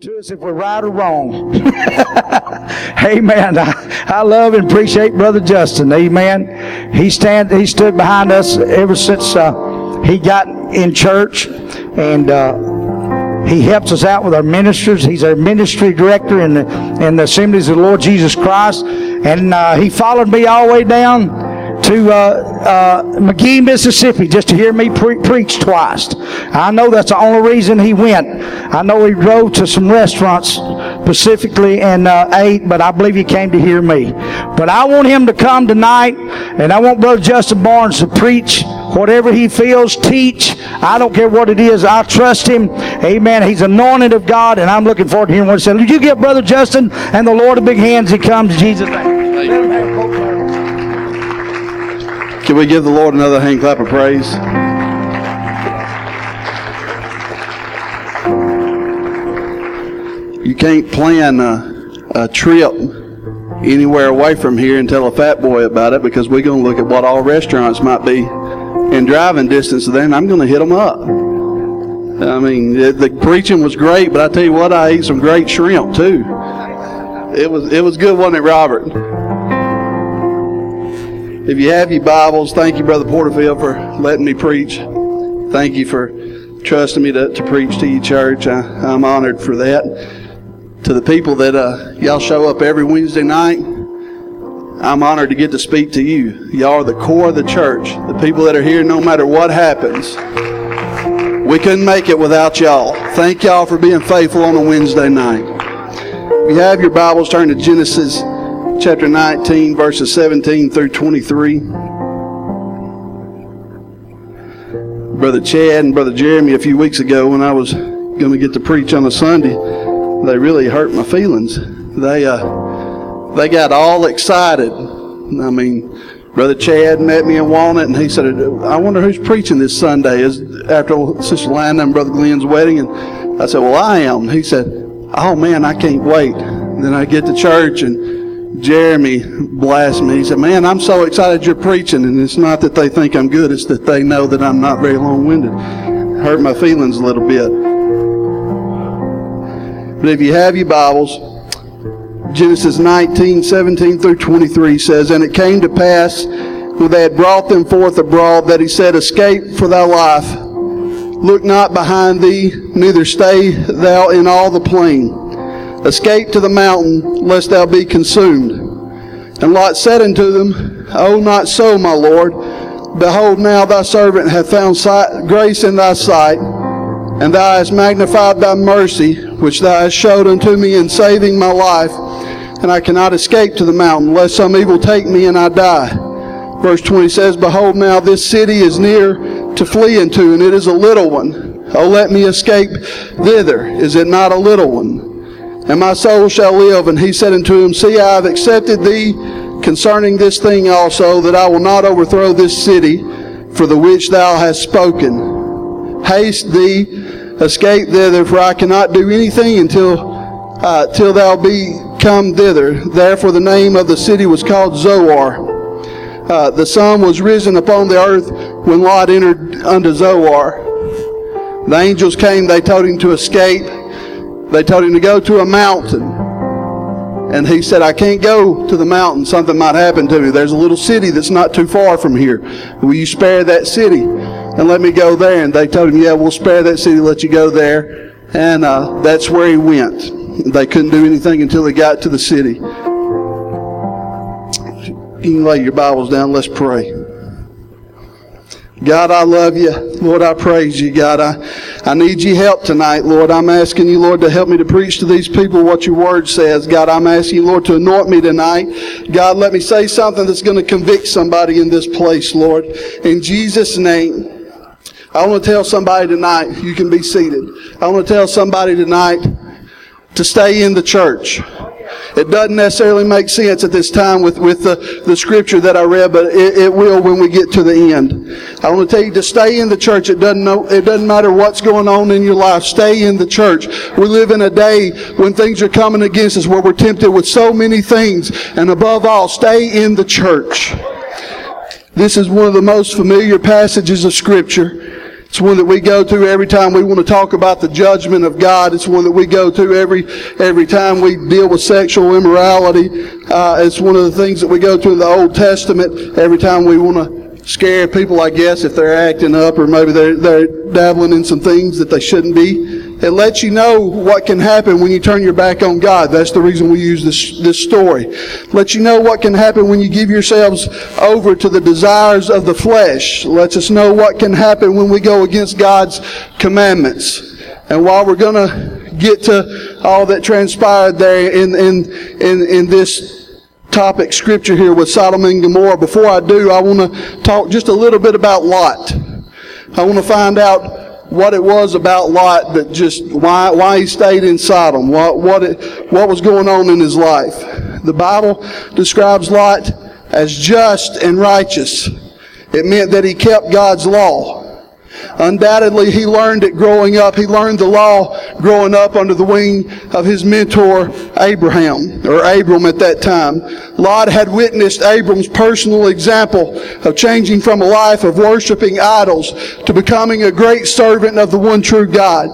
to us if we're right or wrong. Amen. I, I love and appreciate Brother Justin. Amen. He stand he stood behind us ever since uh, he got in church, and uh, he helps us out with our ministers. He's our ministry director in the in the Assemblies of the Lord Jesus Christ, and uh, he followed me all the way down to uh, uh, McGehee, Mississippi, just to hear me pre- preach twice. I know that's the only reason he went. I know he drove to some restaurants specifically and uh, ate, but I believe he came to hear me. But I want him to come tonight, and I want Brother Justin Barnes to preach whatever he feels, teach. I don't care what it is. I trust him. Amen. He's anointed of God, and I'm looking forward to hearing what he said. Would you give Brother Justin and the Lord a big hand as he comes Jesus'? Can we give the Lord another hand clap of praise? You can't plan a, a trip anywhere away from here and tell a fat boy about it because we're going to look at what all restaurants might be in driving distance of there, and I'm going to hit them up. I mean, the, the preaching was great, but I tell you what, I ate some great shrimp too. It was it was good, wasn't it, Robert? If you have your Bibles, thank you, Brother Porterfield, for letting me preach. Thank you for trusting me to, to preach to your church. I, am honored for that. To the people that uh, y'all show up every Wednesday night, I'm honored to get to speak to you. Y'all are the core of the church, the people that are here no matter what happens. We couldn't make it without y'all. Thank y'all for being faithful on a Wednesday night. If you have your Bibles, turn to Genesis chapter 19, verses 17 through 23. Brother Chad and Brother Jeremy, a few weeks ago, when I was going to get to preach on a Sunday, they really hurt my feelings. They uh, they got all excited. I mean, Brother Chad met me in Walnut, and he said, "I wonder who's preaching this Sunday." Is after Sister Lana and Brother Glenn's wedding, and I said, "Well, I am." He said, "Oh man, I can't wait." And then I get to church and Jeremy blast me. He said, Man, I'm so excited you're preaching. And it's not that they think I'm good, it's that they know that I'm not very long winded. Hurt my feelings a little bit. But if you have your Bibles, Genesis 19, 17 through 23 says, And it came to pass when they had brought them forth abroad that he said, Escape for thy life. Look not behind thee, neither stay thou in all the plain Escape to the mountain, lest thou be consumed. And Lot said unto them, Oh, not so, my Lord. Behold, now thy servant hath found sight, grace in thy sight, and thou hast magnified thy mercy, which thou hast showed unto me in saving my life. And I cannot escape to the mountain, lest some evil take me and I die. Verse 20 says, Behold, now this city is near to flee into, and it is a little one. Oh, let me escape thither. Is it not a little one? And my soul shall live. And he said unto him, See, I have accepted thee concerning this thing also, that I will not overthrow this city for the which thou hast spoken. Haste thee, escape thither, for I cannot do anything until uh, till thou be come thither. Therefore the name of the city was called Zoar. Uh, the sun was risen upon the earth when Lot entered unto Zoar. The angels came, they told him to escape. They told him to go to a mountain. And he said, I can't go to the mountain. Something might happen to me. There's a little city that's not too far from here. Will you spare that city and let me go there? And they told him, Yeah, we'll spare that city, let you go there. And uh, that's where he went. They couldn't do anything until they got to the city. You can lay your Bibles down. Let's pray. God, I love you. Lord, I praise you. God, I, I need your help tonight, Lord. I'm asking you, Lord, to help me to preach to these people what your word says. God, I'm asking you, Lord, to anoint me tonight. God, let me say something that's going to convict somebody in this place, Lord. In Jesus' name. I want to tell somebody tonight, you can be seated. I want to tell somebody tonight to stay in the church. It doesn't necessarily make sense at this time with, with the, the scripture that I read, but it, it will when we get to the end. I want to tell you to stay in the church. It doesn't know, it doesn't matter what's going on in your life. Stay in the church. We live in a day when things are coming against us where we're tempted with so many things. And above all, stay in the church. This is one of the most familiar passages of scripture. It's one that we go to every time we want to talk about the judgment of God. It's one that we go to every every time we deal with sexual immorality. Uh, it's one of the things that we go to in the Old Testament every time we want to scare people, I guess, if they're acting up or maybe they're, they're dabbling in some things that they shouldn't be. It lets you know what can happen when you turn your back on God. That's the reason we use this, this story. Lets you know what can happen when you give yourselves over to the desires of the flesh. Lets us know what can happen when we go against God's commandments. And while we're going to get to all that transpired there in, in, in, in this topic scripture here with Sodom and Gomorrah, before I do, I want to talk just a little bit about Lot. I want to find out what it was about Lot that just why why he stayed in Sodom, what what it, what was going on in his life. The Bible describes Lot as just and righteous. It meant that he kept God's law. Undoubtedly, he learned it growing up. He learned the law growing up under the wing of his mentor, Abraham, or Abram at that time. Lot had witnessed Abram's personal example of changing from a life of worshiping idols to becoming a great servant of the one true God.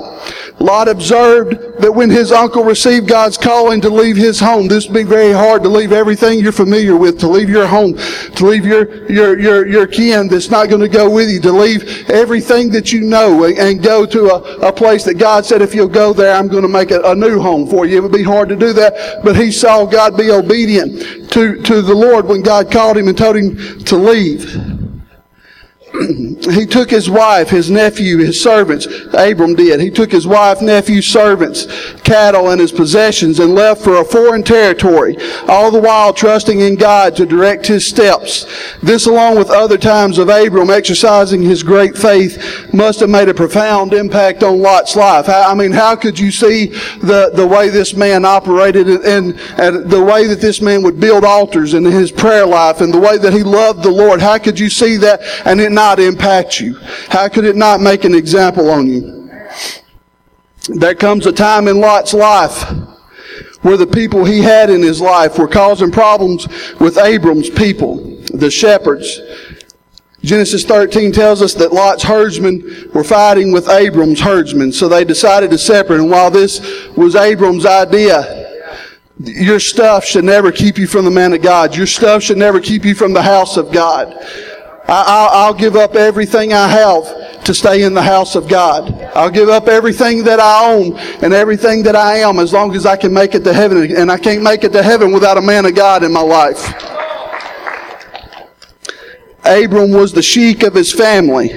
Lot observed that when his uncle received God's calling to leave his home, this would be very hard to leave everything you're familiar with, to leave your home, to leave your, your, your, your kin that's not going to go with you, to leave everything that you know and, and go to a, a place that God said, if you'll go there, I'm going to make a, a new home for you. It would be hard to do that, but he saw God be obedient to, to the Lord when God called him and told him to leave he took his wife, his nephew, his servants. Abram did. He took his wife, nephew, servants, cattle, and his possessions and left for a foreign territory, all the while trusting in God to direct his steps. This, along with other times of Abram exercising his great faith, must have made a profound impact on Lot's life. I mean, how could you see the, the way this man operated and, and the way that this man would build altars in his prayer life and the way that he loved the Lord? How could you see that and it not not impact you? How could it not make an example on you? There comes a time in Lot's life where the people he had in his life were causing problems with Abram's people, the shepherds. Genesis 13 tells us that Lot's herdsmen were fighting with Abram's herdsmen, so they decided to separate. And while this was Abram's idea, your stuff should never keep you from the man of God. Your stuff should never keep you from the house of God. I, will give up everything I have to stay in the house of God. I'll give up everything that I own and everything that I am as long as I can make it to heaven. And I can't make it to heaven without a man of God in my life. Abram was the sheik of his family.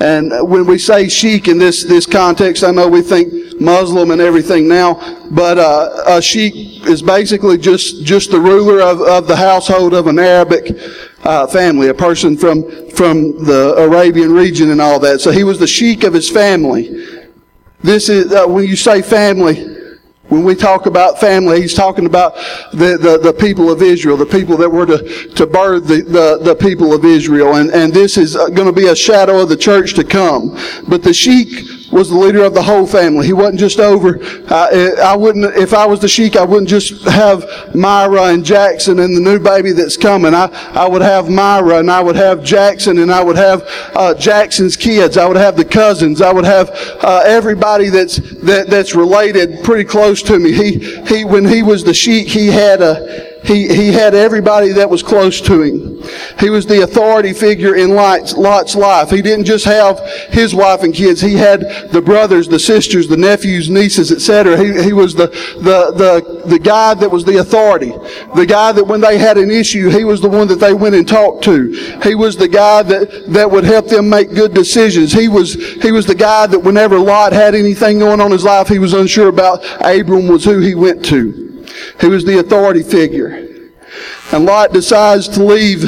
And when we say sheik in this, this context, I know we think Muslim and everything now, but uh, a sheik is basically just, just the ruler of, of the household of an Arabic uh, family, a person from, from the Arabian region and all that. So he was the sheik of his family. This is, uh, when you say family, when we talk about family, he's talking about the, the, the, people of Israel, the people that were to, to birth the, the, the people of Israel. And, and this is uh, going to be a shadow of the church to come. But the sheik was the leader of the whole family. He wasn't just over. Uh, I wouldn't, if I was the sheik, I wouldn't just have Myra and Jackson and the new baby that's coming. I, I would have Myra and I would have Jackson and I would have uh, Jackson's kids. I would have the cousins. I would have uh, everybody that's that, that's related pretty close to me. He he when he was the sheik, he had a he, he had everybody that was close to him. He was the authority figure in Lot's, Lot's life. He didn't just have his wife and kids. He had the brothers, the sisters, the nephews, nieces, etc. He, he was the, the, the, the guy that was the authority. The guy that when they had an issue, he was the one that they went and talked to. He was the guy that, that would help them make good decisions. He was, he was the guy that whenever Lot had anything going on in his life, he was unsure about, Abram was who he went to. He was the authority figure. And Lot decides to leave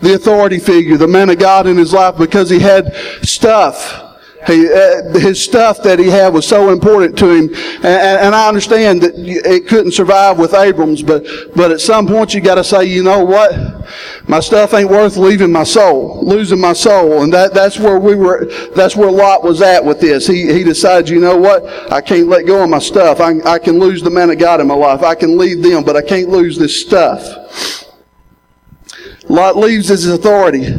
the authority figure, the man of God in his life, because he had stuff. He, uh, his stuff that he had was so important to him, and, and, I understand that it couldn't survive with Abrams, but but at some point you got to say, you know what, my stuff ain't worth leaving my soul, losing my soul, and that that's where we were. That's where Lot was at with this. He he decided, you know what, I can't let go of my stuff. I I can lose the man of God in my life. I can leave them, but I can't lose this stuff. Lot leaves his authority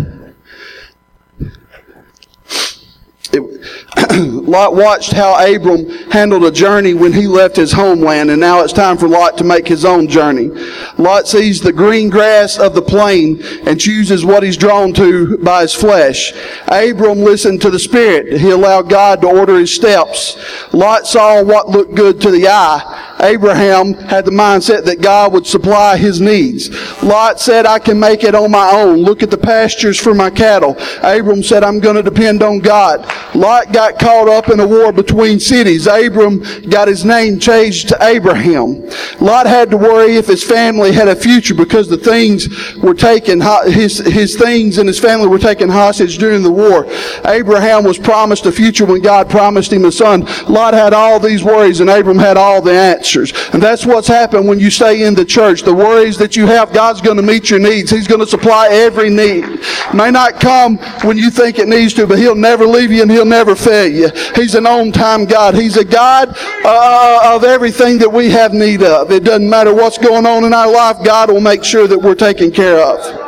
Lot watched how Abram handled a journey when he left his homeland, and now it's time for Lot to make his own journey. Lot sees the green grass of the plain and chooses what he's drawn to by his flesh. Abram listened to the Spirit. He allowed God to order his steps. Lot saw what looked good to the eye. Abraham had the mindset that God would supply his needs. Lot said, I can make it on my own. Look at the pastures for my cattle. Abram said, I'm going to depend on God. Lot got caught up in a war between cities. Abram got his name changed to Abraham. Lot had to worry if his family had a future because the things were taken, his, his things and his family were taken hostage during the war. Abraham was promised a future when God promised him a son. Lot had all these worries and Abram had all the answers answers. And that's what's happened when you stay in the church. The worries that you have, God's going to meet your needs. He's going to supply every need. May not come when you think it needs to, but He'll never leave you and He'll never fail you. He's an on time God. He's a God uh, of everything that we have need of. It doesn't matter what's going on in our life, God will make sure that we're taken care of.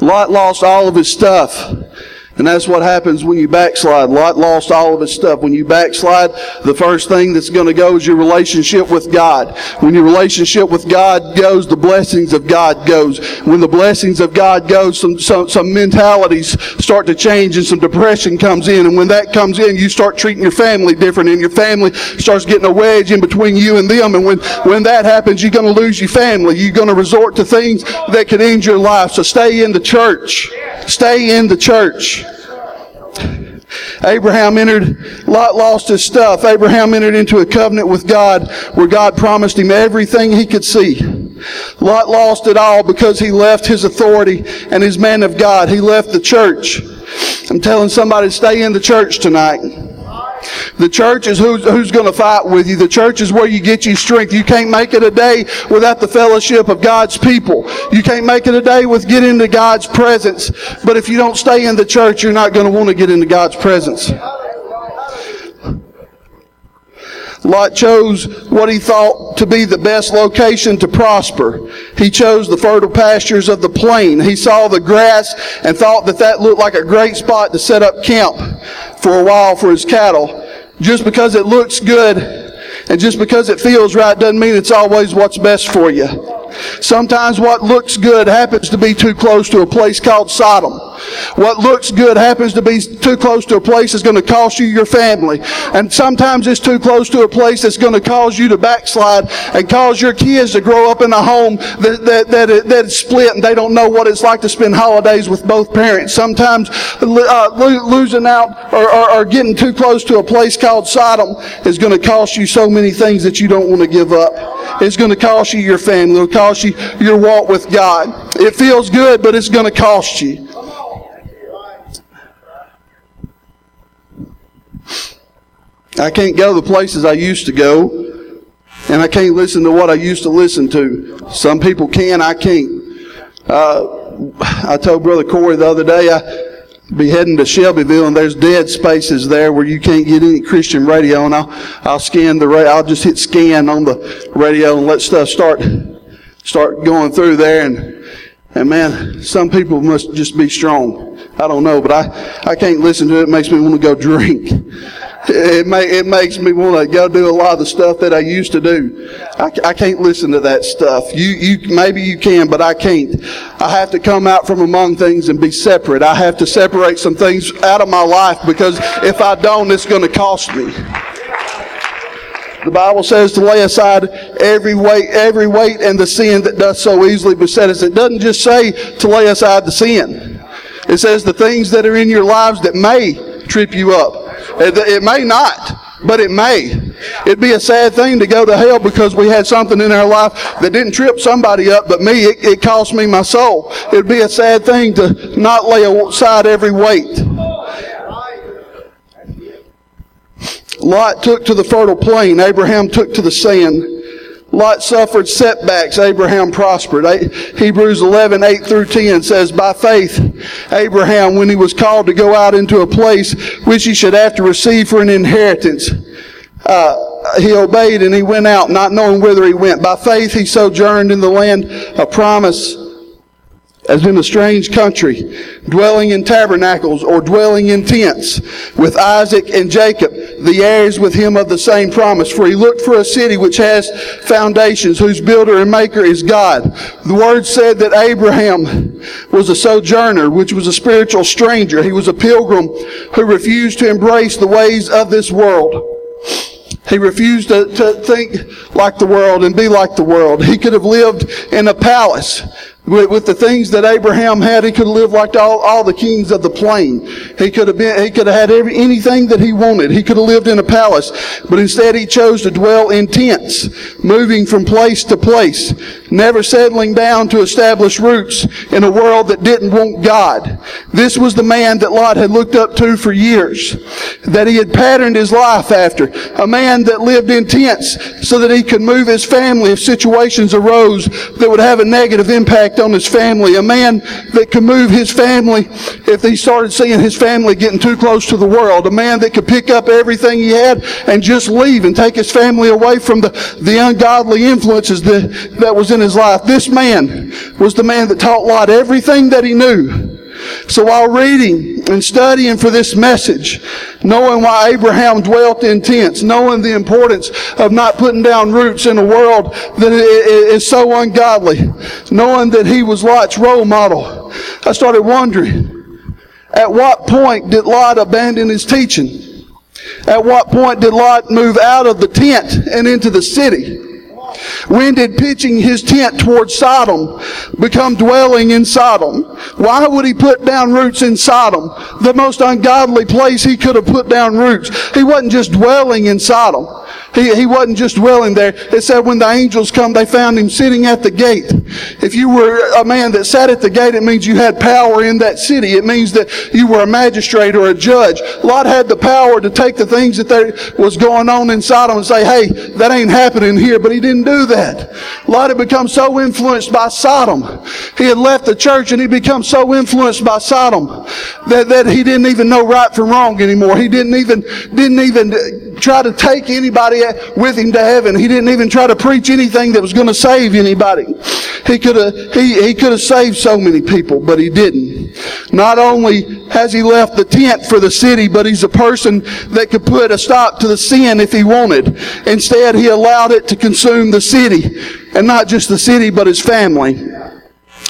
Lot lost all of his stuff and that's what happens when you backslide. Lot lost all of his stuff. When you backslide, the first thing that's going to go is your relationship with God. When your relationship with God goes, the blessings of God goes. When the blessings of God goes, some, some, some mentalities start to change and some depression comes in. And when that comes in, you start treating your family different and your family starts getting a wedge in between you and them. And when, when that happens, you're going to lose your family. You're going to resort to things that can end your life. So stay in the church. Stay in the church. Abraham entered, Lot lost his stuff. Abraham entered into a covenant with God where God promised him everything he could see. Lot lost it all because he left his authority and his man of God. He left the church. I'm telling somebody stay in the church tonight. The church is who's, who's going to fight with you. The church is where you get your strength. You can't make it a day without the fellowship of God's people. You can't make it a day with getting into God's presence. But if you don't stay in the church, you're not going to want to get into God's presence. Lot chose what he thought to be the best location to prosper. He chose the fertile pastures of the plain. He saw the grass and thought that that looked like a great spot to set up camp for a while for his cattle. Just because it looks good and just because it feels right doesn't mean it's always what's best for you. Sometimes what looks good happens to be too close to a place called Sodom. What looks good happens to be too close to a place that's going to cost you your family. And sometimes it's too close to a place that's going to cause you to backslide and cause your kids to grow up in a home that, that, that, it, that is split and they don't know what it's like to spend holidays with both parents. Sometimes uh, losing out or, or, or getting too close to a place called Sodom is going to cost you so many things that you don't want to give up. It's going to cost you your family. It'll cost you your walk with God. It feels good, but it's going to cost you. I can't go to the places I used to go, and I can't listen to what I used to listen to. Some people can, I can't. Uh, I told Brother Corey the other day, I be heading to Shelbyville, and there's dead spaces there where you can't get any Christian radio, and I'll I'll scan the. I'll just hit scan on the radio and let stuff start start going through there, and and man, some people must just be strong. I don't know, but I I can't listen to it. It makes me want to go drink. It, may, it makes me want to go do a lot of the stuff that I used to do. I, I can't listen to that stuff. You, you, maybe you can, but I can't. I have to come out from among things and be separate. I have to separate some things out of my life because if I don't, it's going to cost me. The Bible says to lay aside every weight, every weight and the sin that does so easily beset us. It doesn't just say to lay aside the sin. It says the things that are in your lives that may trip you up. It, may not, but it may. It'd be a sad thing to go to hell because we had something in our life that didn't trip somebody up, but me, it, it cost me my soul. It'd be a sad thing to not lay aside every weight. Lot took to the fertile plain. Abraham took to the sand. Lot suffered setbacks. Abraham prospered. Hebrews 11, 8 through 10 says, By faith, Abraham, when he was called to go out into a place which he should have to receive for an inheritance, uh, he obeyed and he went out, not knowing whither he went. By faith, he sojourned in the land of promise as in a strange country, dwelling in tabernacles or dwelling in tents with Isaac and Jacob, the heirs with him of the same promise. For he looked for a city which has foundations, whose builder and maker is God. The word said that Abraham was a sojourner, which was a spiritual stranger. He was a pilgrim who refused to embrace the ways of this world. He refused to, to think like the world and be like the world. He could have lived in a palace with, the things that Abraham had, he could have lived like all, all the kings of the plain. He could have been, he could have had every, anything that he wanted. He could have lived in a palace, but instead he chose to dwell in tents, moving from place to place, never settling down to establish roots in a world that didn't want God. This was the man that Lot had looked up to for years, that he had patterned his life after. A man that lived in tents so that he could move his family if situations arose that would have a negative impact on his family. A man that could move his family if he started seeing his family getting too close to the world. A man that could pick up everything he had and just leave and take his family away from the, the ungodly influences that, that was in his life. This man was the man that taught Lot everything that he knew. So while reading and studying for this message, knowing why Abraham dwelt in tents, knowing the importance of not putting down roots in a world that is so ungodly, knowing that he was Lot's role model, I started wondering, at what point did Lot abandon his teaching? At what point did Lot move out of the tent and into the city? When did pitching his tent towards Sodom become dwelling in Sodom? Why would he put down roots in Sodom? The most ungodly place he could have put down roots. He wasn't just dwelling in Sodom. He, he wasn't just dwelling there. It said when the angels come, they found him sitting at the gate. If you were a man that sat at the gate, it means you had power in that city. It means that you were a magistrate or a judge. Lot had the power to take the things that there was going on in Sodom and say, hey, that ain't happening here. But he didn't do that. Lot had become so influenced by Sodom. He had left the church and he become so influenced by Sodom that, that he didn't even know right from wrong anymore. He didn't even, didn't even try to take anybody with him to heaven. He didn't even try to preach anything that was going to save anybody. He could have, he, he could have saved so many people, but he didn't. Not only has he left the tent for the city, but he's a person that could put a stop to the sin if he wanted. Instead, he allowed it to consume the city. And not just the city, but his family.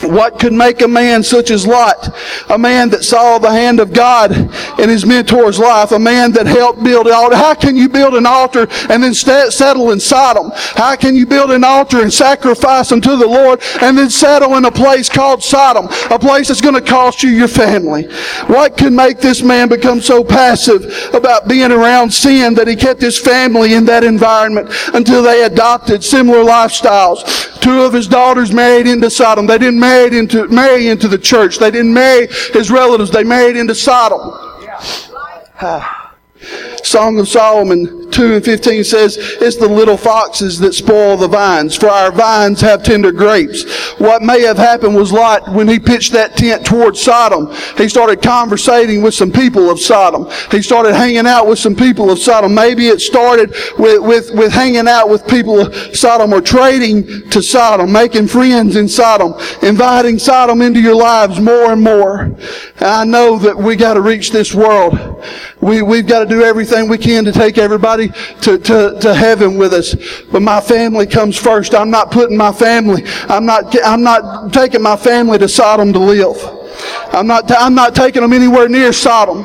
What could make a man such as Lot, a man that saw the hand of God in his mentor's life, a man that helped build an altar? How can you build an altar and then settle in Sodom? How can you build an altar and sacrifice unto the Lord and then settle in a place called Sodom, a place that's going to cost you your family? What can make this man become so passive about being around sin that he kept his family in that environment until they adopted similar lifestyles? Two of his daughters married into Sodom. They didn't marry into, marry into the church. They didn't marry his relatives. They married into Sodom. Yeah. Song of Solomon 2 and 15 says, It's the little foxes that spoil the vines, for our vines have tender grapes. What may have happened was Lot, when he pitched that tent towards Sodom, he started conversating with some people of Sodom. He started hanging out with some people of Sodom. Maybe it started with, with, with hanging out with people of Sodom or trading to Sodom, making friends in Sodom, inviting Sodom into your lives more and more. And I know that we got to reach this world. We, we've got to do everything we can to take everybody to, to, to heaven with us. But my family comes first. I'm not putting my family, I'm not, I'm not taking my family to Sodom to live. I'm not, I'm not taking them anywhere near Sodom.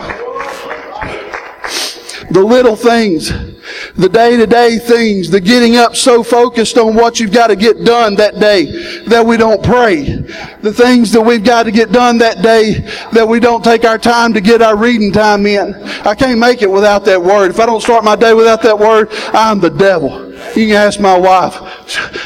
The little things the day to day things, the getting up so focused on what you've got to get done that day that we don't pray. The things that we've got to get done that day that we don't take our time to get our reading time in. I can't make it without that word. If I don't start my day without that word, I'm the devil. You can ask my wife.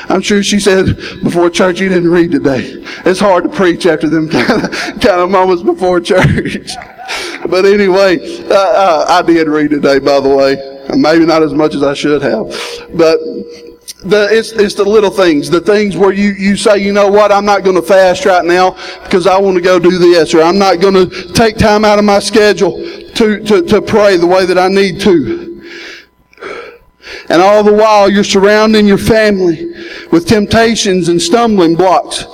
I'm sure she said before church, you didn't read today. It's hard to preach after them kind of, kind of moments before church. but anyway, uh, uh, I did read today, by the way. Maybe not as much as I should have. But the, it's, it's the little things, the things where you, you say, you know what, I'm not going to fast right now because I want to go do this, or I'm not going to take time out of my schedule to, to, to pray the way that I need to. And all the while you're surrounding your family with temptations and stumbling blocks.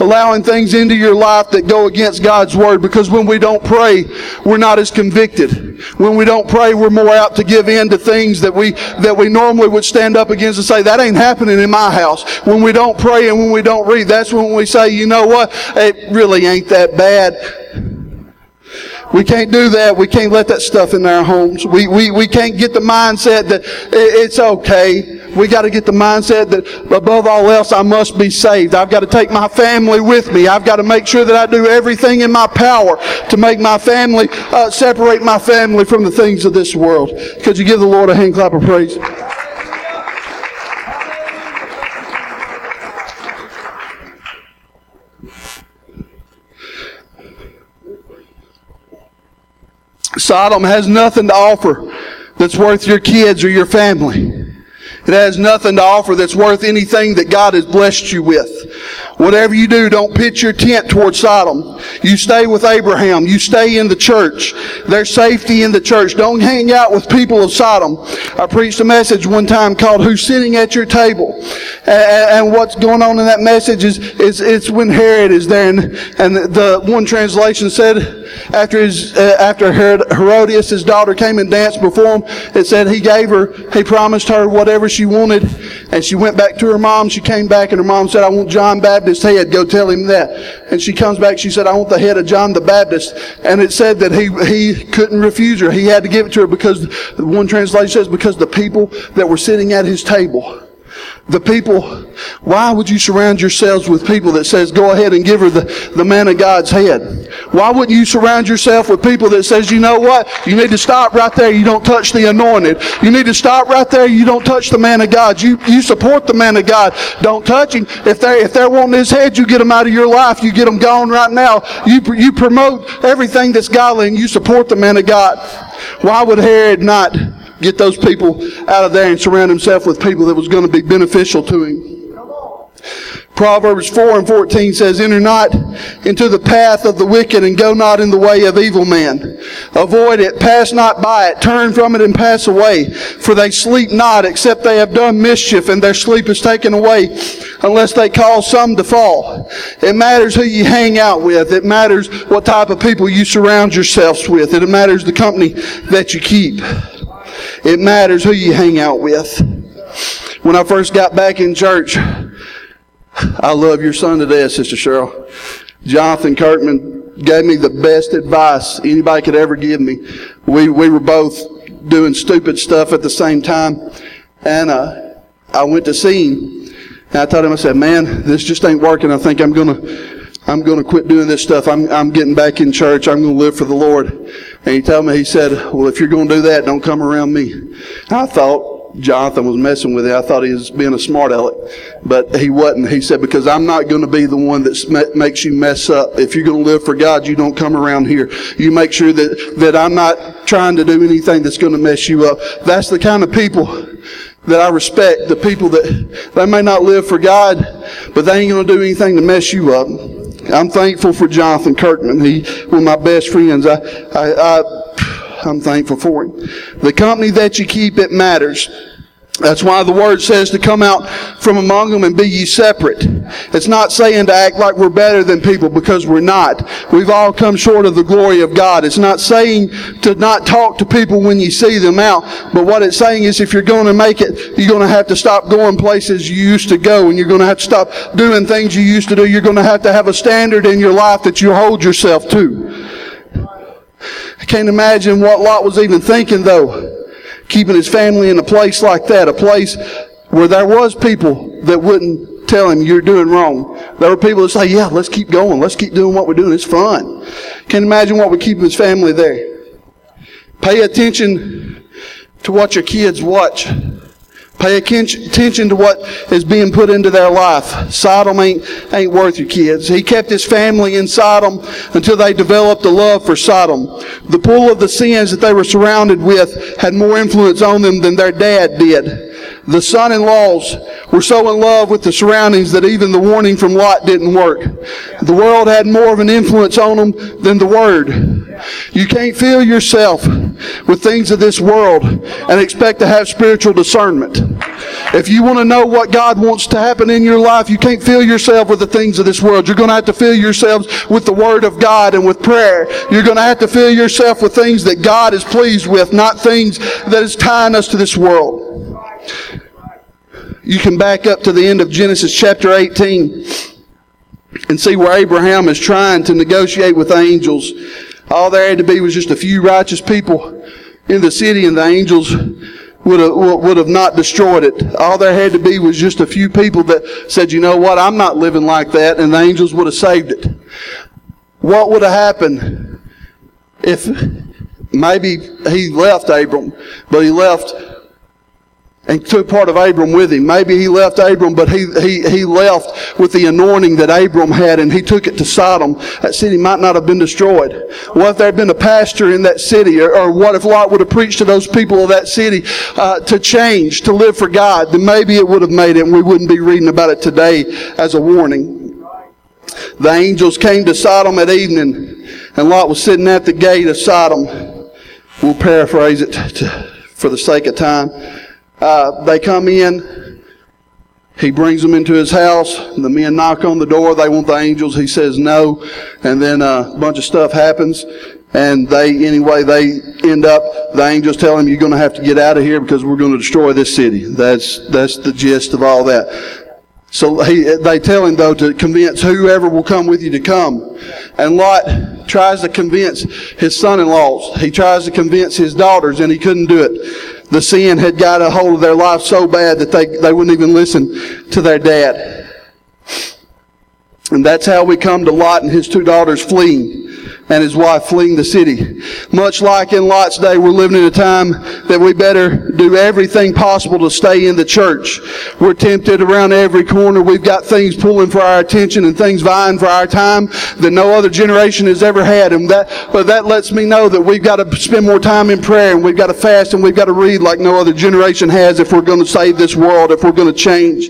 Allowing things into your life that go against God's Word. Because when we don't pray, we're not as convicted. When we don't pray, we're more apt to give in to things that we, that we normally would stand up against and say, that ain't happening in my house. When we don't pray and when we don't read, that's when we say, you know what? It really ain't that bad. We can't do that. We can't let that stuff in our homes. We, we, we can't get the mindset that it's okay. We got to get the mindset that above all else, I must be saved. I've got to take my family with me. I've got to make sure that I do everything in my power to make my family, uh, separate my family from the things of this world. Could you give the Lord a hand clap of praise? Sodom has nothing to offer that's worth your kids or your family. It has nothing to offer that's worth anything that God has blessed you with. Whatever you do, don't pitch your tent towards Sodom. You stay with Abraham. You stay in the church. There's safety in the church. Don't hang out with people of Sodom. I preached a message one time called Who's Sitting at Your Table? And what's going on in that message is, is it's when Herod is there. And, and the one translation said, after his, uh, after Herodias, his daughter came and danced before him, it said he gave her, he promised her whatever she wanted. And she went back to her mom. She came back and her mom said, I want John Baptist's head. Go tell him that. And she comes back. She said, I want the head of John the Baptist. And it said that he, he couldn't refuse her. He had to give it to her because one translation says because the people that were sitting at his table the people, why would you surround yourselves with people that says, go ahead and give her the, the man of God's head? Why wouldn't you surround yourself with people that says, you know what? You need to stop right there. You don't touch the anointed. You need to stop right there. You don't touch the man of God. You, you support the man of God. Don't touch him. If they're, if they're wanting his head, you get them out of your life. You get them gone right now. You, you promote everything that's godly and you support the man of God. Why would Herod not get those people out of there and surround himself with people that was going to be beneficial to him. Proverbs 4 and 14 says, Enter not into the path of the wicked and go not in the way of evil men. Avoid it, pass not by it, turn from it and pass away. For they sleep not except they have done mischief and their sleep is taken away unless they cause some to fall. It matters who you hang out with. It matters what type of people you surround yourselves with. It matters the company that you keep. It matters who you hang out with. When I first got back in church, I love your son to death, Sister Cheryl. Jonathan Kirkman gave me the best advice anybody could ever give me. We, we were both doing stupid stuff at the same time. And uh, I went to see him. And I told him, I said, man, this just ain't working. I think I'm going to I'm going to quit doing this stuff. I'm, I'm getting back in church. I'm going to live for the Lord. And he told me, he said, well, if you're going to do that, don't come around me. I thought Jonathan was messing with it. I thought he was being a smart aleck, but he wasn't. He said, because I'm not going to be the one that makes you mess up. If you're going to live for God, you don't come around here. You make sure that, that I'm not trying to do anything that's going to mess you up. That's the kind of people that I respect. The people that they may not live for God, but they ain't going to do anything to mess you up. I'm thankful for Jonathan Kirkman. He one of my best friends. I, I, I, I'm thankful for him. The company that you keep, it matters. That's why the word says to come out from among them and be ye separate. It's not saying to act like we're better than people because we're not. We've all come short of the glory of God. It's not saying to not talk to people when you see them out. But what it's saying is if you're going to make it, you're going to have to stop going places you used to go and you're going to have to stop doing things you used to do. You're going to have to have a standard in your life that you hold yourself to. I can't imagine what Lot was even thinking though keeping his family in a place like that, a place where there was people that wouldn't tell him you're doing wrong. There were people that say, yeah, let's keep going. Let's keep doing what we're doing. It's fun. Can't imagine what would keep his family there. Pay attention to what your kids watch. Pay attention to what is being put into their life. Sodom ain't, ain't worth your kids. He kept his family in Sodom until they developed a love for Sodom. The pull of the sins that they were surrounded with had more influence on them than their dad did. The son in laws were so in love with the surroundings that even the warning from Lot didn't work. The world had more of an influence on them than the word. You can't fill yourself with things of this world and expect to have spiritual discernment. If you want to know what God wants to happen in your life, you can't fill yourself with the things of this world. You're going to have to fill yourselves with the Word of God and with prayer. You're going to have to fill yourself with things that God is pleased with, not things that is tying us to this world. You can back up to the end of Genesis chapter 18 and see where Abraham is trying to negotiate with angels. All there had to be was just a few righteous people in the city, and the angels would have, would have not destroyed it. All there had to be was just a few people that said, you know what, I'm not living like that, and the angels would have saved it. What would have happened if maybe he left Abram, but he left and took part of Abram with him. Maybe he left Abram, but he, he, he left with the anointing that Abram had and he took it to Sodom. That city might not have been destroyed. What if there had been a pastor in that city? Or, or what if Lot would have preached to those people of that city uh, to change, to live for God? Then maybe it would have made it and we wouldn't be reading about it today as a warning. The angels came to Sodom at evening and Lot was sitting at the gate of Sodom. We'll paraphrase it to, for the sake of time. Uh, they come in. He brings them into his house. The men knock on the door. They want the angels. He says no. And then a bunch of stuff happens. And they, anyway, they end up, the angels tell him, you're going to have to get out of here because we're going to destroy this city. That's, that's the gist of all that. So he, they tell him though to convince whoever will come with you to come. And Lot tries to convince his son-in-laws. He tries to convince his daughters and he couldn't do it the sin had got a hold of their life so bad that they, they wouldn't even listen to their dad. And that's how we come to Lot and his two daughters fleeing and his wife fleeing the city. Much like in Lot's day, we're living in a time that we better do everything possible to stay in the church. We're tempted around every corner. We've got things pulling for our attention and things vying for our time that no other generation has ever had. And that, but that lets me know that we've got to spend more time in prayer and we've got to fast and we've got to read like no other generation has if we're going to save this world, if we're going to change.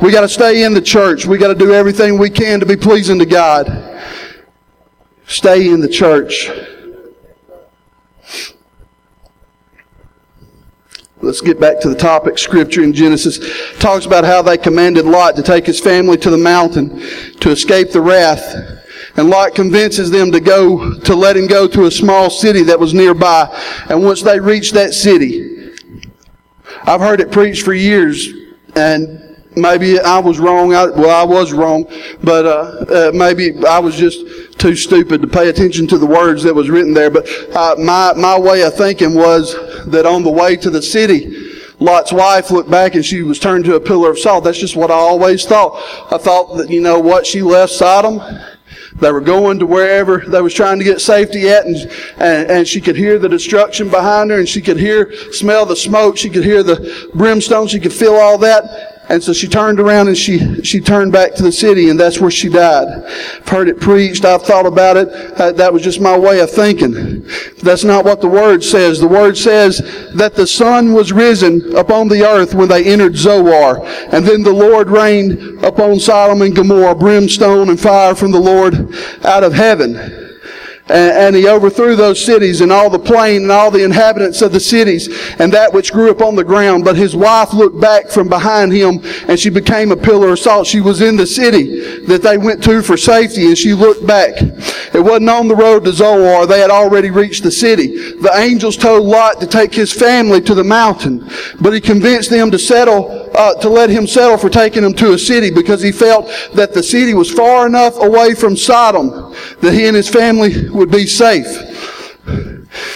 We got to stay in the church. We got to do everything we can to be pleasing to God. Stay in the church. Let's get back to the topic. Scripture in Genesis talks about how they commanded Lot to take his family to the mountain to escape the wrath. And Lot convinces them to go, to let him go to a small city that was nearby. And once they reach that city, I've heard it preached for years, and maybe I was wrong. I, well, I was wrong, but uh, uh, maybe I was just too stupid to pay attention to the words that was written there. But uh, my my way of thinking was that on the way to the city. Lot's wife looked back and she was turned to a pillar of salt. That's just what I always thought. I thought that, you know what, she left Sodom. They were going to wherever they was trying to get safety at and, and, and, she could hear the destruction behind her and she could hear, smell the smoke. She could hear the brimstone. She could feel all that. And so she turned around and she, she turned back to the city and that's where she died. I've heard it preached. I've thought about it. Uh, that was just my way of thinking. That's not what the word says. The word says that the sun was risen upon the earth when they entered Zoar. And then the Lord rained upon Sodom and Gomorrah brimstone and fire from the Lord out of heaven and, he overthrew those cities and all the plain and all the inhabitants of the cities and that which grew up on the ground. But his wife looked back from behind him and she became a pillar of salt. She was in the city that they went to for safety and she looked back. It wasn't on the road to Zoar. They had already reached the city. The angels told Lot to take his family to the mountain, but he convinced them to settle, uh, to let him settle for taking them to a city because he felt that the city was far enough away from Sodom that he and his family would be safe.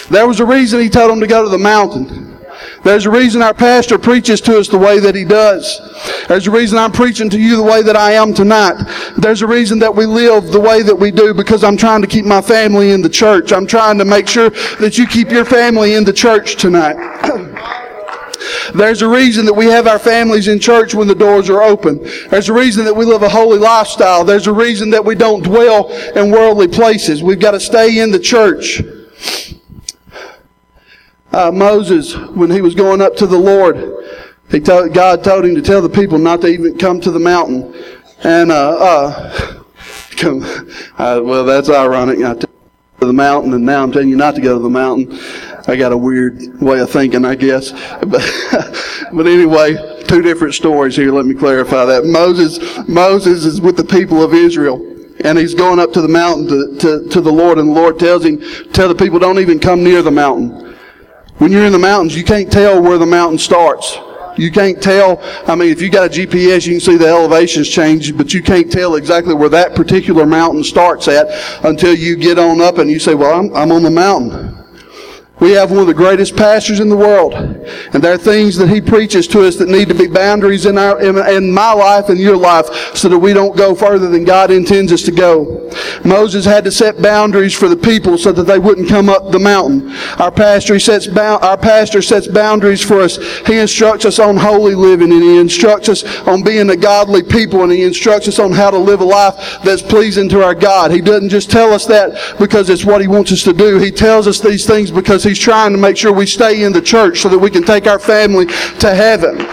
There was a reason he told him to go to the mountain. There's a reason our pastor preaches to us the way that he does. There's a reason I'm preaching to you the way that I am tonight. There's a reason that we live the way that we do because I'm trying to keep my family in the church. I'm trying to make sure that you keep your family in the church tonight. There's a reason that we have our families in church when the doors are open. There's a reason that we live a holy lifestyle. There's a reason that we don't dwell in worldly places. We've got to stay in the church. Uh, Moses, when he was going up to the Lord, He told, God told him to tell the people not to even come to the mountain. And, uh, uh, come, uh, well, that's ironic. I took to the mountain and now I'm telling you not to go to the mountain. I got a weird way of thinking, I guess. But, but anyway, two different stories here. Let me clarify that. Moses, Moses is with the people of Israel. And he's going up to the mountain to, to, to the Lord, and the Lord tells him, tell the people, don't even come near the mountain. When you're in the mountains, you can't tell where the mountain starts. You can't tell. I mean, if you got a GPS, you can see the elevations change, but you can't tell exactly where that particular mountain starts at until you get on up and you say, well, I'm, I'm on the mountain. We have one of the greatest pastors in the world. And there are things that he preaches to us that need to be boundaries in our, in, in, my life and your life so that we don't go further than God intends us to go. Moses had to set boundaries for the people so that they wouldn't come up the mountain. Our pastor sets our pastor sets boundaries for us. He instructs us on holy living and he instructs us on being a godly people and he instructs us on how to live a life that's pleasing to our God. He doesn't just tell us that because it's what he wants us to do. He tells us these things because He's trying to make sure we stay in the church so that we can take our family to heaven.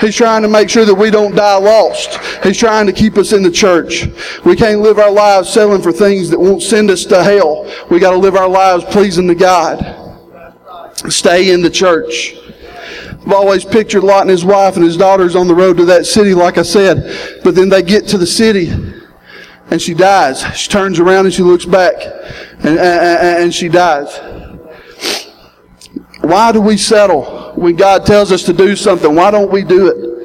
He's trying to make sure that we don't die lost. He's trying to keep us in the church. We can't live our lives selling for things that won't send us to hell. We got to live our lives pleasing to God. Stay in the church. I've always pictured Lot and his wife and his daughters on the road to that city, like I said. But then they get to the city and she dies. She turns around and she looks back and, and, and she dies. Why do we settle when God tells us to do something? Why don't we do it?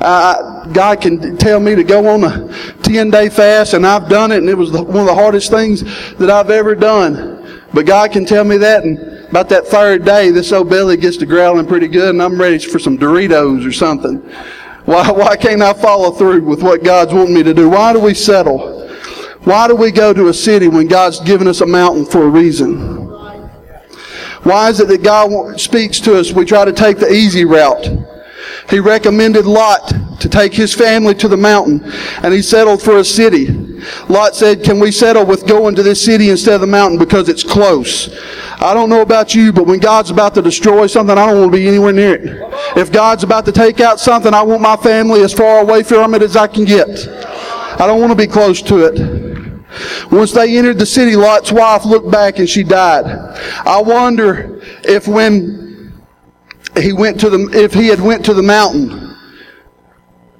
Uh, God can tell me to go on a 10 day fast, and I've done it, and it was one of the hardest things that I've ever done. But God can tell me that, and about that third day, this old belly gets to growling pretty good, and I'm ready for some Doritos or something. Why, why can't I follow through with what God's wanting me to do? Why do we settle? Why do we go to a city when God's given us a mountain for a reason? Why is it that God speaks to us? We try to take the easy route. He recommended Lot to take his family to the mountain, and he settled for a city. Lot said, Can we settle with going to this city instead of the mountain because it's close? I don't know about you, but when God's about to destroy something, I don't want to be anywhere near it. If God's about to take out something, I want my family as far away from it as I can get. I don't want to be close to it. Once they entered the city, Lot's wife looked back and she died. I wonder if when he went to the, if he had went to the mountain,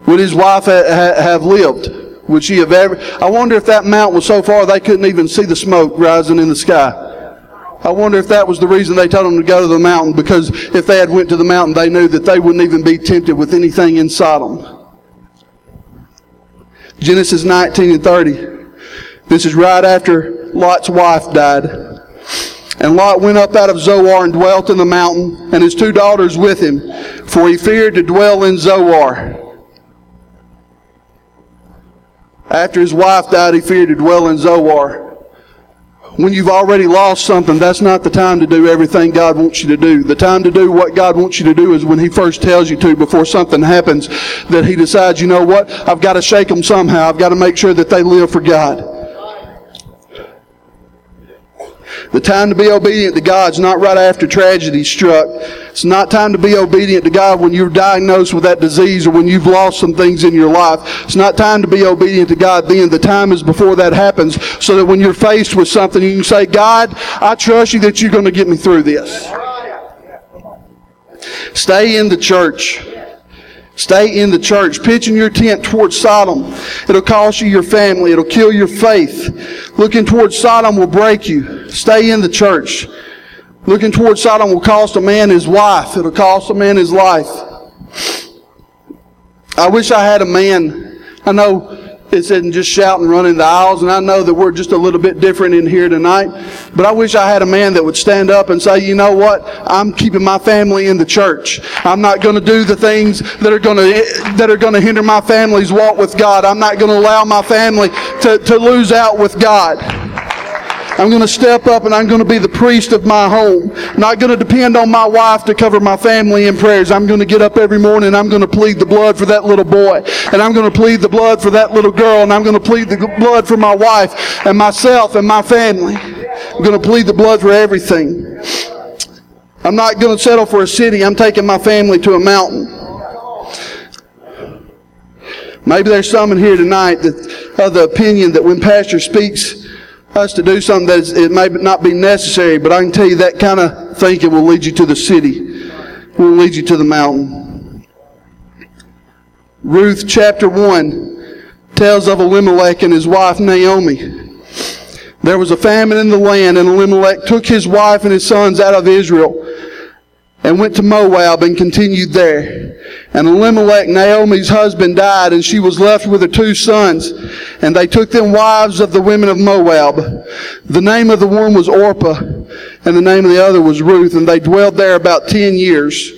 would his wife ha- have lived? Would she have ever? I wonder if that mountain was so far they couldn't even see the smoke rising in the sky. I wonder if that was the reason they told them to go to the mountain because if they had went to the mountain, they knew that they wouldn't even be tempted with anything in Sodom. Genesis 19 and 30. This is right after Lot's wife died. And Lot went up out of Zoar and dwelt in the mountain, and his two daughters with him, for he feared to dwell in Zoar. After his wife died, he feared to dwell in Zoar. When you've already lost something, that's not the time to do everything God wants you to do. The time to do what God wants you to do is when He first tells you to before something happens that He decides, you know what, I've got to shake them somehow. I've got to make sure that they live for God. The time to be obedient to God is not right after tragedy struck. It's not time to be obedient to God when you're diagnosed with that disease or when you've lost some things in your life. It's not time to be obedient to God then. The time is before that happens so that when you're faced with something, you can say, God, I trust you that you're going to get me through this. Stay in the church. Stay in the church. Pitching your tent towards Sodom. It'll cost you your family. It'll kill your faith. Looking towards Sodom will break you. Stay in the church. Looking towards Sodom will cost a man his wife. It'll cost a man his life. I wish I had a man. I know it said just shout and run in the aisles. And I know that we're just a little bit different in here tonight. But I wish I had a man that would stand up and say, you know what? I'm keeping my family in the church. I'm not going to do the things that are going to, that are going to hinder my family's walk with God. I'm not going to allow my family to, to lose out with God. I'm going to step up and I'm going to be the priest of my home. I'm not going to depend on my wife to cover my family in prayers. I'm going to get up every morning and I'm going to plead the blood for that little boy. And I'm going to plead the blood for that little girl. And I'm going to plead the blood for my wife and myself and my family. I'm going to plead the blood for everything. I'm not going to settle for a city. I'm taking my family to a mountain. Maybe there's some in here tonight that of the opinion that when pastor speaks us to do something that it may not be necessary, but I can tell you that kind of thinking will lead you to the city, will lead you to the mountain. Ruth chapter 1 tells of Elimelech and his wife Naomi. There was a famine in the land, and Elimelech took his wife and his sons out of Israel and went to Moab and continued there. And Elimelech, Naomi's husband, died, and she was left with her two sons. And they took them wives of the women of Moab. The name of the one was Orpah, and the name of the other was Ruth, and they dwelled there about ten years.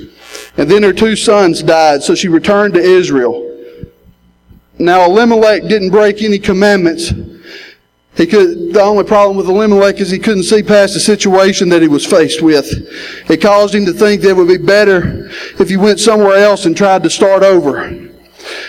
And then her two sons died, so she returned to Israel. Now Elimelech didn't break any commandments he could, the only problem with Elimelech is he couldn't see past the situation that he was faced with. It caused him to think that it would be better if he went somewhere else and tried to start over.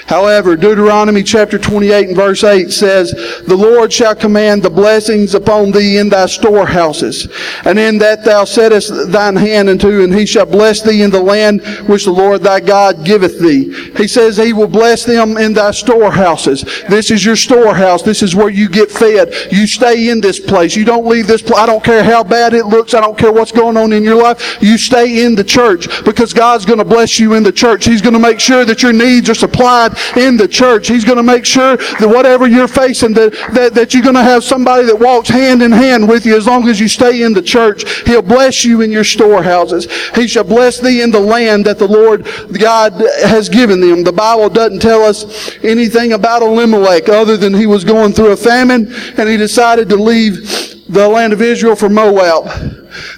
However, Deuteronomy chapter 28 and verse 8 says, The Lord shall command the blessings upon thee in thy storehouses, and in that thou settest thine hand unto, and he shall bless thee in the land which the Lord thy God giveth thee. He says he will bless them in thy storehouses. This is your storehouse. This is where you get fed. You stay in this place. You don't leave this place. I don't care how bad it looks. I don't care what's going on in your life. You stay in the church because God's going to bless you in the church. He's going to make sure that your needs are supplied in the church. He's going to make sure that whatever you're facing, that, that, that you're going to have somebody that walks hand in hand with you as long as you stay in the church. He'll bless you in your storehouses. He shall bless thee in the land that the Lord God has given them. The Bible doesn't tell us anything about Elimelech other than he was going through a famine and he decided to leave the land of Israel for Moab.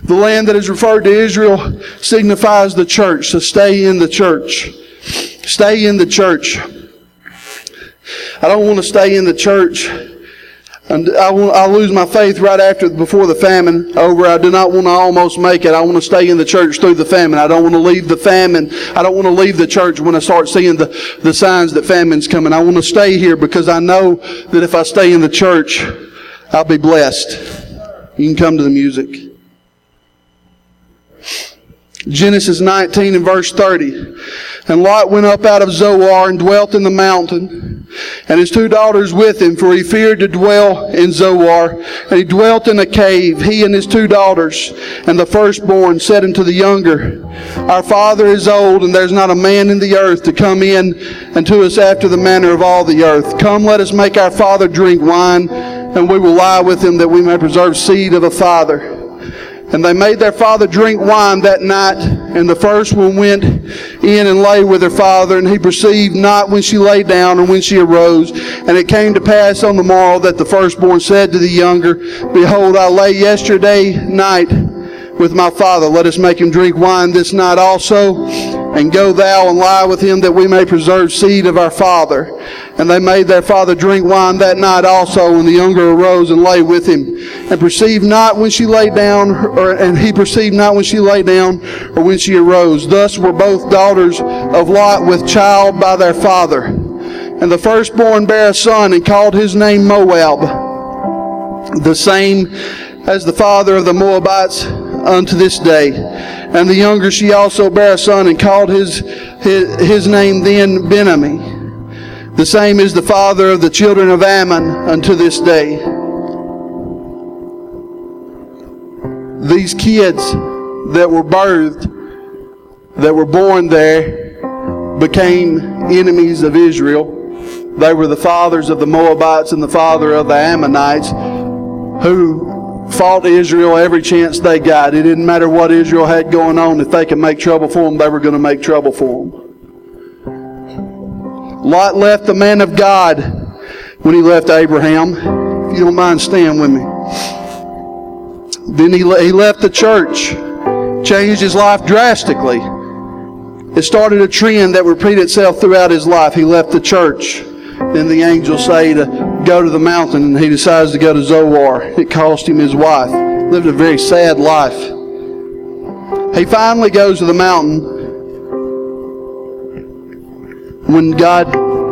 The land that is referred to Israel signifies the church, so stay in the church. Stay in the church. I don't want to stay in the church. And I will, I lose my faith right after, before the famine over. I do not want to almost make it. I want to stay in the church through the famine. I don't want to leave the famine. I don't want to leave the church when I start seeing the, the signs that famine's coming. I want to stay here because I know that if I stay in the church, I'll be blessed. You can come to the music. Genesis 19 and verse 30. And Lot went up out of Zoar and dwelt in the mountain, and his two daughters with him, for he feared to dwell in Zoar. And he dwelt in a cave, he and his two daughters. And the firstborn said unto the younger, Our father is old, and there's not a man in the earth to come in unto us after the manner of all the earth. Come, let us make our father drink wine, and we will lie with him that we may preserve seed of a father. And they made their father drink wine that night. And the first one went in and lay with her father. And he perceived not when she lay down or when she arose. And it came to pass on the morrow that the firstborn said to the younger, Behold, I lay yesterday night with my father. Let us make him drink wine this night also. And go thou and lie with him that we may preserve seed of our father. And they made their father drink wine that night also. And the younger arose and lay with him. And perceived not when she lay down, or, and he perceived not when she lay down or when she arose. Thus were both daughters of Lot with child by their father. And the firstborn bare a son and called his name Moab, the same as the father of the Moabites unto this day. And the younger she also bare a son and called his, his, his name then Benammi. The same is the father of the children of Ammon unto this day. These kids that were birthed, that were born there, became enemies of Israel. They were the fathers of the Moabites and the father of the Ammonites who fought Israel every chance they got. It didn't matter what Israel had going on. If they could make trouble for them, they were going to make trouble for them. Lot left the man of God when he left Abraham. If you don't mind, stand with me. Then he, he left the church, changed his life drastically. It started a trend that repeated itself throughout his life. He left the church. Then the angels say to go to the mountain, and he decides to go to Zoar. It cost him his wife. Lived a very sad life. He finally goes to the mountain when God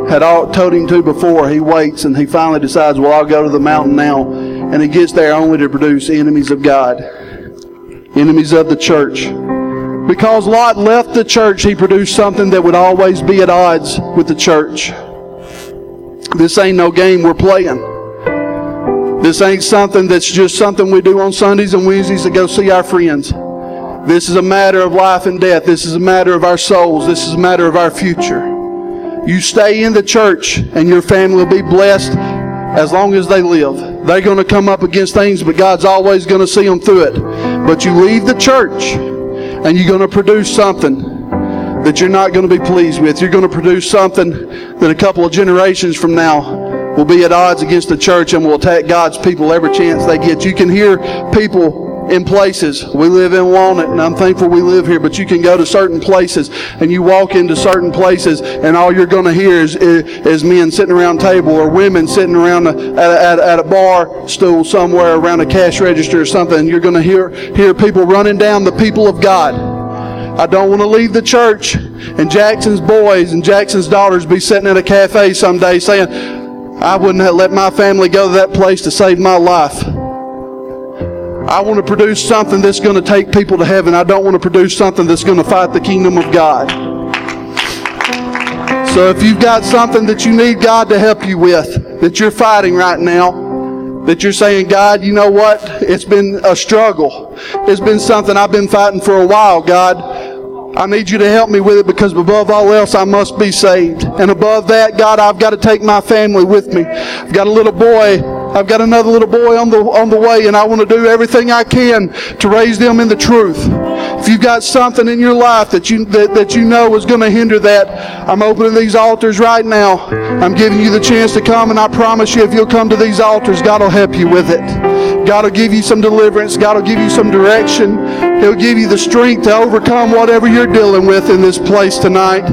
had told him to before. He waits and he finally decides, well, I'll go to the mountain now. And he gets there only to produce enemies of God, enemies of the church. Because Lot left the church, he produced something that would always be at odds with the church. This ain't no game we're playing. This ain't something that's just something we do on Sundays and Wednesdays to go see our friends. This is a matter of life and death. This is a matter of our souls. This is a matter of our future. You stay in the church and your family will be blessed as long as they live. They're going to come up against things, but God's always going to see them through it. But you leave the church and you're going to produce something that you're not going to be pleased with. You're going to produce something that a couple of generations from now will be at odds against the church and will attack God's people every chance they get. You can hear people in places. We live in Walnut, and I'm thankful we live here, but you can go to certain places and you walk into certain places, and all you're going to hear is, is, men sitting around a table or women sitting around a, at, a, at a bar stool somewhere around a cash register or something. You're going to hear, hear people running down the people of God I don't want to leave the church and Jackson's boys and Jackson's daughters be sitting at a cafe someday saying, I wouldn't have let my family go to that place to save my life. I want to produce something that's going to take people to heaven. I don't want to produce something that's going to fight the kingdom of God. So if you've got something that you need God to help you with, that you're fighting right now, that you're saying, God, you know what? It's been a struggle. It's been something I've been fighting for a while, God. I need you to help me with it because above all else, I must be saved. And above that, God, I've got to take my family with me. I've got a little boy. I've got another little boy on the, on the way, and I want to do everything I can to raise them in the truth. If you've got something in your life that you, that, that you know is going to hinder that, I'm opening these altars right now. I'm giving you the chance to come, and I promise you, if you'll come to these altars, God will help you with it. God will give you some deliverance. God will give you some direction. He'll give you the strength to overcome whatever you're dealing with in this place tonight.